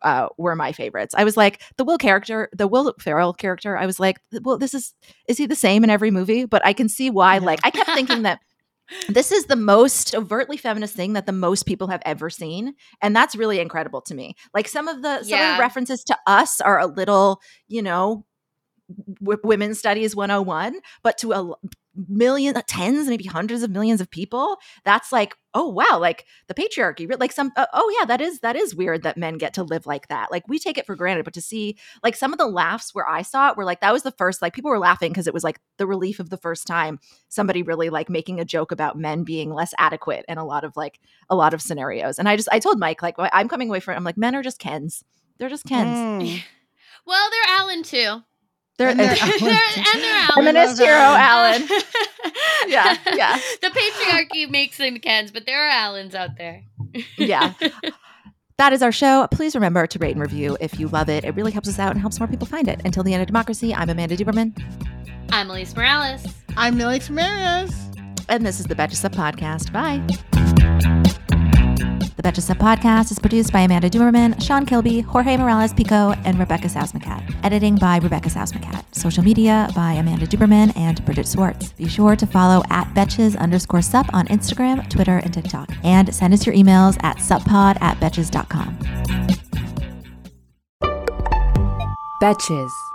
uh were my favorites. I was like the Will character, the Will Ferrell character. I was like, well, this is is he the same in every movie? But I can see why. Like I kept thinking that this is the most overtly feminist thing that the most people have ever seen and that's really incredible to me like some of the some of the references to us are a little you know w- women's studies 101 but to a million tens maybe hundreds of millions of people that's like oh wow like the patriarchy like some uh, oh yeah that is that is weird that men get to live like that like we take it for granted but to see like some of the laughs where i saw it were like that was the first like people were laughing because it was like the relief of the first time somebody really like making a joke about men being less adequate in a lot of like a lot of scenarios and i just i told mike like i'm coming away from it i'm like men are just kens they're just kens Mm. Well, they're Allan too. They're, And they're they're- They're- and they're Allan. feminist hero allan yeah yeah the patriarchy makes them Kens, but there are Allans out there. yeah. That is our show. Please remember to rate and review if you love it. It really helps us out and helps more people find it. Until the end of democracy, I'm Amanda Duberman, I'm Alise Morales. I'm Millie Ramirez. and this is the Betches Sup Podcast. Bye. The Betches Sup Podcast is produced by Amanda Duberman, Sean Kilby, Jorge Morales Pico, and Rebecca Sausmacat. Editing by Rebecca Sausmacat. Social media by Amanda Duberman and Bridget Swartz. Be sure to follow at Betches underscore sup on Instagram, Twitter, and TikTok. And send us your emails at suppod at betches.com. Betches.